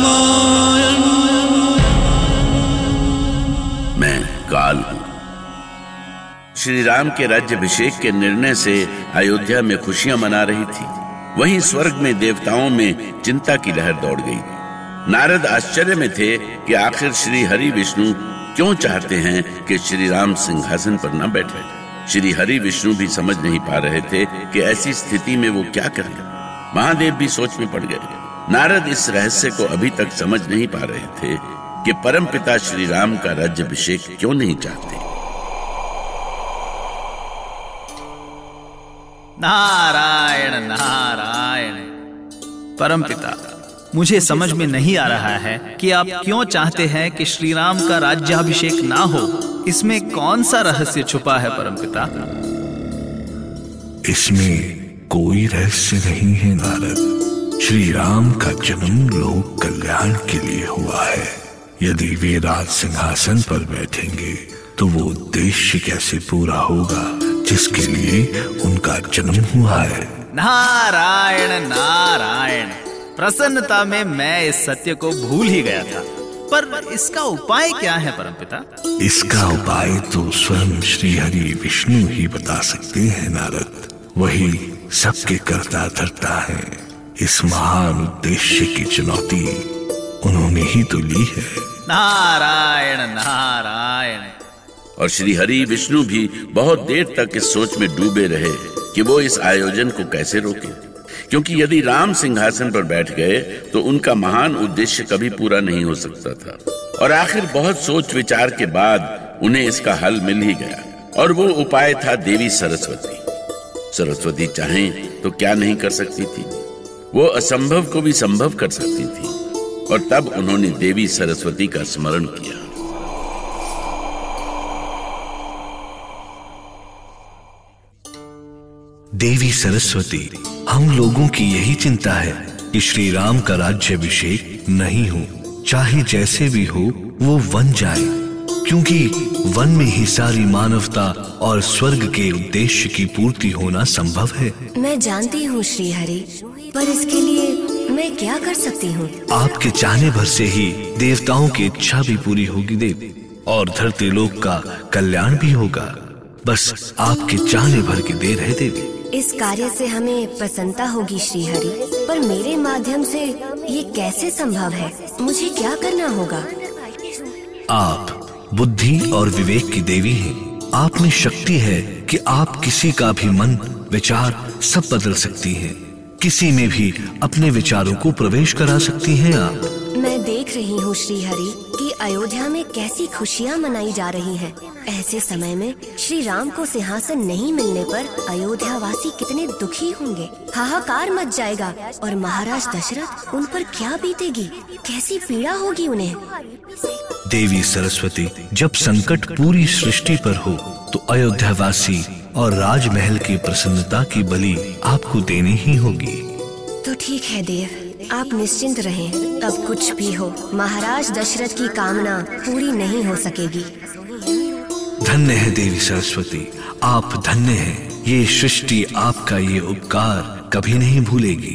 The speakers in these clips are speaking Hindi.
रामायण मैं काल हूँ। श्री राम के राज्यभिषेक के निर्णय से अयोध्या में खुशियाँ मना रही थी। वहीं स्वर्ग में देवताओं में चिंता की लहर दौड़ गई। नारद आश्चर्य में थे कि आखिर श्री हरि विष्णु क्यों चाहते हैं कि श्री राम सिंहासन पर न बैठे। श्री हरि विष्णु भी समझ नहीं पा रहे थे कि ऐसी स्थिति में वो क्या करें। महादेव भी सोच में पड़ गए। नारद इस रहस्य को अभी तक समझ नहीं पा रहे थे कि परम पिता श्री राम का राज्यभिषेक क्यों नहीं चाहते। नारायण नारायण। परमपिता मुझे समझ में नहीं आ रहा है कि आप क्यों चाहते हैं कि श्री राम का राज्याभिषेक ना हो। इसमें कौन सा रहस्य छुपा है परमपिता इसमें कोई रहस्य नहीं है नारद। श्री राम का जन्म लोक कल्याण के लिए हुआ है। यदि वे राज सिंहासन पर बैठेंगे तो वो उद्देश्य कैसे पूरा होगा जिसके लिए उनका जन्म हुआ है? नारायण नारायण प्रसन्नता में मैं इस सत्य को भूल ही गया था। पर इसका उपाय क्या है परमपिता? इसका उपाय तो स्वयं श्री हरि विष्णु ही बता सकते हैं नारद। वही सबके करता धरता है। इस महान उद्देश्य की चुनौती उन्होंने ही तो ली है। नारायण नारायण। और श्री हरि विष्णु भी बहुत देर तक इस सोच में डूबे रहे कि वो इस आयोजन को कैसे रोके। क्योंकि यदि राम सिंहासन पर बैठ गए तो उनका महान उद्देश्य कभी पूरा नहीं हो सकता था। और आखिर बहुत सोच विचार के बाद उन्हें इसका हल मिल ही गया। और वो उपाय था देवी सरस्वती। सरस्वती चाहें तो क्या नहीं कर सकती थी? वो असंभव को भी संभव कर सकती थी। और तब उन्होंने देवी सरस्वती का स्मरण किया। देवी सरस्वती, हम लोगों की यही चिंता है कि श्री राम का राज्यभिषेक नहीं हो। चाहे जैसे भी हो, वो वन जाए। क्योंकि वन में ही सारी मानवता और स्वर्ग के उद्देश्य की पूर्ति होना संभव है। मैं जानती हूँ श्री हरि पर इसके लिए मैं क्या कर सकती हूँ? आपके चाहने भर से ही देवताओं की इच्छा भी पूरी होगी देवी और धरती लोक का कल्याण भी होगा। बस आपके चाहने भर की देर है देवी। इस कार्य से हमें प्रसन्नता होगी श्री हरि पर मेरे माध्यम से ये कैसे संभव है? मुझे क्या करना होगा? आप बुद्धि और विवेक की देवी है। आप में शक्ति है कि आप किसी का भी मन, विचार सब बदल सकती है। किसी में भी अपने विचारों को प्रवेश करा सकती हैं आप। देख रही हूँ श्री हरि कि अयोध्या में कैसी खुशियाँ मनाई जा रही हैं। ऐसे समय में श्री राम को सिंहासन नहीं मिलने पर अयोध्या वासी कितने दुखी होंगे। हाहाकार मच जाएगा और महाराज दशरथ उन पर क्या बीतेगी? कैसी पीड़ा होगी उन्हें? देवी सरस्वती जब संकट पूरी सृष्टि पर हो तो अयोध्या वासी और राजमहल की प्रसन्नता की बलि आपको देनी ही होगी। तो ठीक है देव। आप निश्चिंत रहें। अब कुछ भी हो महाराज दशरथ की कामना पूरी नहीं हो सकेगी। धन्य है देवी सरस्वती आप धन्य हैं। ये सृष्टि आपका ये उपकार कभी नहीं भूलेगी।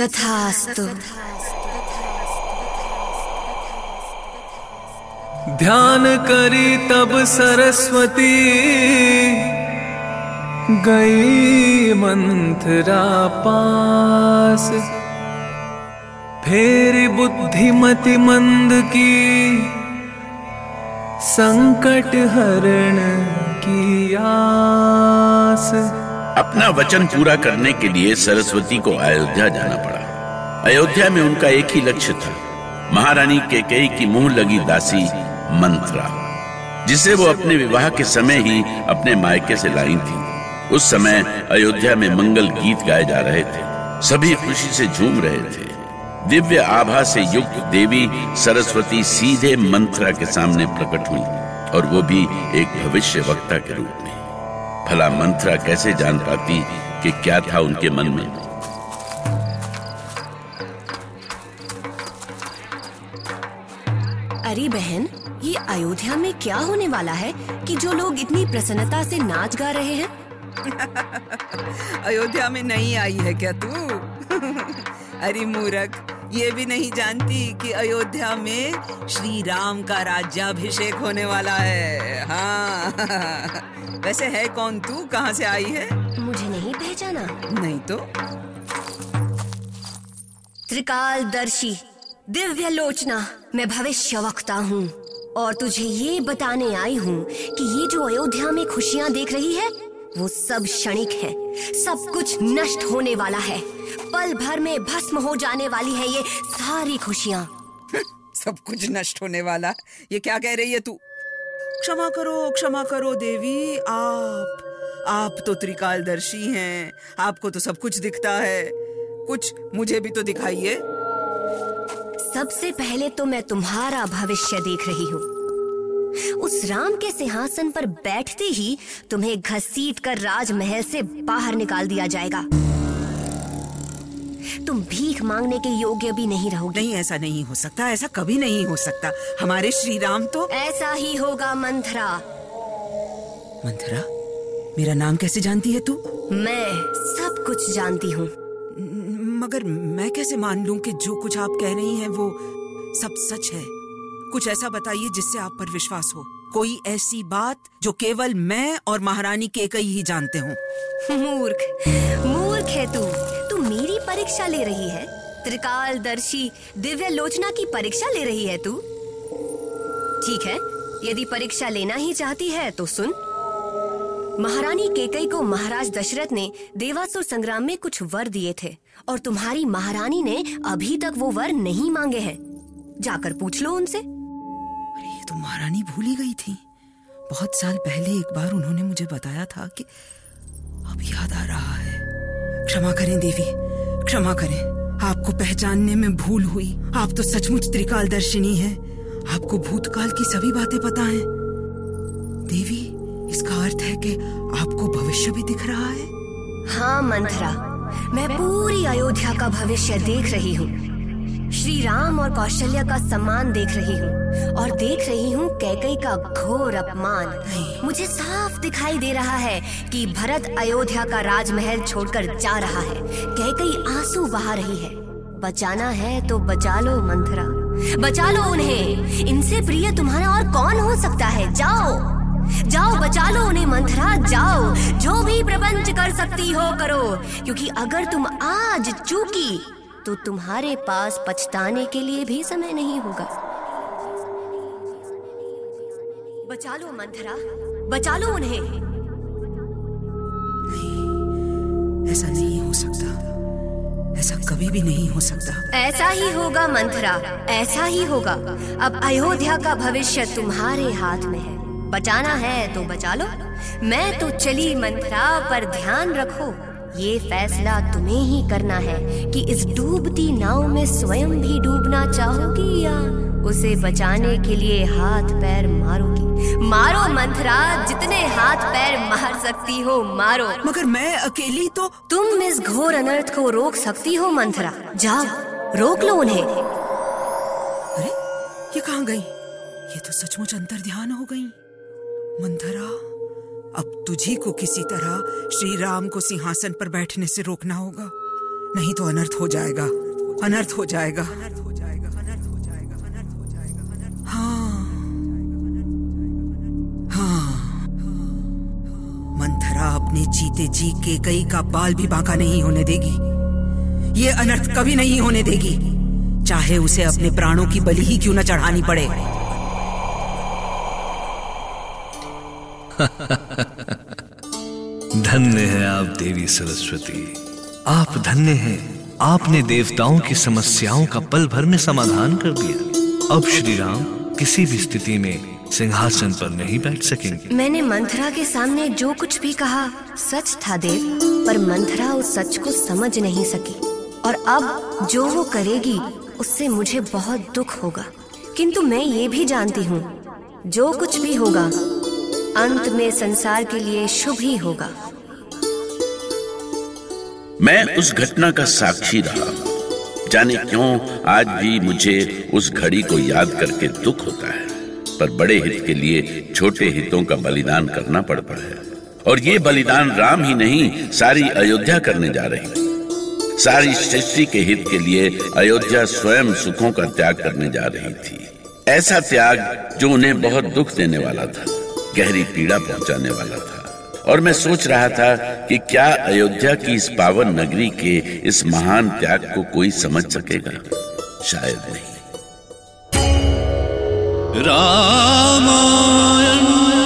तथास्तु। ध्यान करी तब सरस्वती गई मंथरा पास। फेर बुद्धिमति मंद की संकट हरण की आस। अपना वचन पूरा करने के लिए सरस्वती को अयोध्या जाना पड़ा। अयोध्या में उनका एक ही लक्ष्य था। महारानी के कई की मुँह लगी दासी मंत्रा, जिसे वो अपने विवाह के समय ही अपने मायके से लाई थी। उस समय अयोध्या में मंगल गीत गाए जा रहे थे। सभी खुशी से झूम रहे थे। दिव्य आभा से युक्त देवी सरस्वती सीधे मंत्रा के सामने प्रकट हुई और वो भी एक भविष्य वक्ता के रूप में। भला मंत्रा कैसे जान पाती कि क्या था उनके मन में? अरे बहन ये अयोध्या में क्या होने वाला है कि जो लोग इतनी प्रसन्नता से नाच गा रहे हैं? अयोध्या में नहीं आई है क्या तू? अरे मूरख ये भी नहीं जानती कि अयोध्या में श्री राम का राज्याभिषेक होने वाला है। हाँ। वैसे है कौन तू? कहाँ से आई है? मुझे नहीं पहचाना। नहीं तो? त्रिकालदर्शी दिव्य लोचना मैं भविष्य वक्ता हूँ। और तुझे ये बताने आई हूँ कि ये जो अयोध्या में खुशियाँ देख रही है वो सब क्षणिक है। सब कुछ नष्ट होने वाला है। पल भर में भस्म हो जाने वाली है ये सारी खुशियाँ। सब कुछ नष्ट होने वाला। ये क्या कह रही है तू? क्षमा करो क्षमा करो देवी। आप आप तो त्रिकालदर्शी हैं। आपको तो सब कुछ दिखता है। कुछ मुझे भी तो दिखाइए। सबसे पहले तो मैं तुम्हारा भविष्य देख रही हूँ। उस राम के सिंहासन पर बैठते ही तुम्हें घसीट कर राजमहल से बाहर निकाल दिया जाएगा। तुम भीख मांगने के योग्य भी नहीं रहोगे। नहीं ऐसा नहीं हो सकता ऐसा कभी नहीं हो सकता। हमारे श्री राम तो ऐसा ही होगा मंथरा। मंथरा? मेरा नाम कैसे जानती है तू? मैं सब कुछ जानती हूँ। मगर मैं कैसे मान लूँ कि जो कुछ आप कह रही हैं वो सब सच है? कुछ ऐसा बताइए जिससे आप पर विश्वास हो। कोई ऐसी बात जो केवल मैं और महारानी केकई ही जानते हो। मूर्ख मूर्ख है तू। परीक्षा ले रही है। त्रिकालदर्शी दिव्य लोचना की परीक्षा ले रही है तू। ठीक है, यदि परीक्षा लेना ही चाहती है तो सुन। महारानी केकई को महाराज दशरथ ने देवासुर संग्राम में कुछ वर दिए थे और तुम्हारी महारानी ने अभी तक वो वर नहीं मांगे हैं। जाकर पूछ लो उनसे। अरे, ये तो महारानी भूल ही गई थी। बहुत साल पहले एक बार उन्होंने मुझे बताया था कि अब याद आ रहा है। क्षमा करें देवी। क्षमा करें। आपको पहचानने में भूल हुई। आप तो सचमुच त्रिकाल दर्शिनी है। आपको भूतकाल की सभी बातें पता हैं। देवी, इसका अर्थ है कि आपको भविष्य भी दिख रहा है। हाँ मंथरा। मैं पूरी अयोध्या का भविष्य देख रही हूँ। श्री राम और कौशल्या का सम्मान देख रही हूँ और देख रही हूँ कैकई का घोर अपमान। मुझे साफ़ दिखाई दे रहा है कि भरत अयोध्या का राजमहल छोड़कर जा रहा है। कैकई आँसू बहा रही है। बचाना है तो बचा लो मंथरा। बचा लो उन्हें। इनसे प्रिय तुम्हारा और कौन हो सकता है? जाओ। जाओ, बचा लो उन्हें मंथरा। जाओ। जो भी प्रपंच कर सकती हो करो। क्योंकि अगर तुम आज चूकी तो तुम्हारे पास पछताने के लिए भी समय नहीं होगा। बचा लो मंथरा। बचा लो उन्हें। ऐसा नहीं हो सकता। ऐसा कभी भी नहीं हो सकता। ऐसा ही होगा मंथरा। ऐसा ही होगा। अब अयोध्या का भविष्य तुम्हारे हाथ में है। बचाना है तो बचा लो। मैं तो चली मंथरा पर ध्यान रखो। ये फैसला तुम्हें ही करना है कि इस डूबती नाव में स्वयं भी डूबना चाहोगी या उसे बचाने के लिए हाथ पैर मारोगी? मारो मंथरा जितने हाथ पैर मार सकती हो मारो। मगर मैं अकेली तो तुम इस घोर अनर्थ को रोक सकती हो मंथरा। जाओ रोक लो उन्हें। अरे ये कहाँ गई? ये तो सचमुच अंतर ध्यान हो गई। मंथरा। अब तुझी को किसी तरह श्री राम को सिंहासन पर बैठने से रोकना होगा। नहीं तो अनर्थ हो जाएगा। अनर्थ हो जाएगा। अनर्थ हो। जाएगा अनर्थ हो। जाएगा अनर्थ हो जाएगा हाँ हाँ मंथरा अपने जीते जी के कई का बाल भी बांका नहीं होने देगी। ये अनर्थ कभी नहीं होने देगी। चाहे उसे अपने प्राणों की बलि ही क्यों न चढ़ानी पड़े। धन्य है आप देवी सरस्वती। आप धन्य हैं। आपने देवताओं की समस्याओं का पल भर में समाधान कर दिया। अब श्री राम किसी भी स्थिति में सिंहासन पर नहीं बैठ सकेंगे। मैंने मंथरा के सामने जो कुछ भी कहा, सच था देव, पर मंथरा उस सच को समझ नहीं सकी। और अब जो वो करेगी, उससे मुझे बहुत दुख होगा। किंतु मैं ये भी जानती हूँ, जो कुछ भी होगा, अंत में संसार के लिए शुभ ही होगा। मैं उस घटना का साक्षी रहा। जाने क्यों आज भी मुझे उस घड़ी को याद करके दुख होता है, पर बड़े हित के लिए छोटे हितों का बलिदान करना पड़ता है। और ये बलिदान राम ही नहीं, सारी अयोध्या करने जा रही सारी सृष्टि के हित के लिए अयोध्या स्वयं सुखों का त्याग करने जा रही थी। ऐसा त्याग जो उन्हें बहुत दुख देने वाला था, गहरी पीड़ा पहुँचाने वाला था। और मैं सोच रहा था कि क्या अयोध्या की इस पावन नगरी के इस महान त्याग को कोई समझ सकेगा? शायद नहीं। रामायण।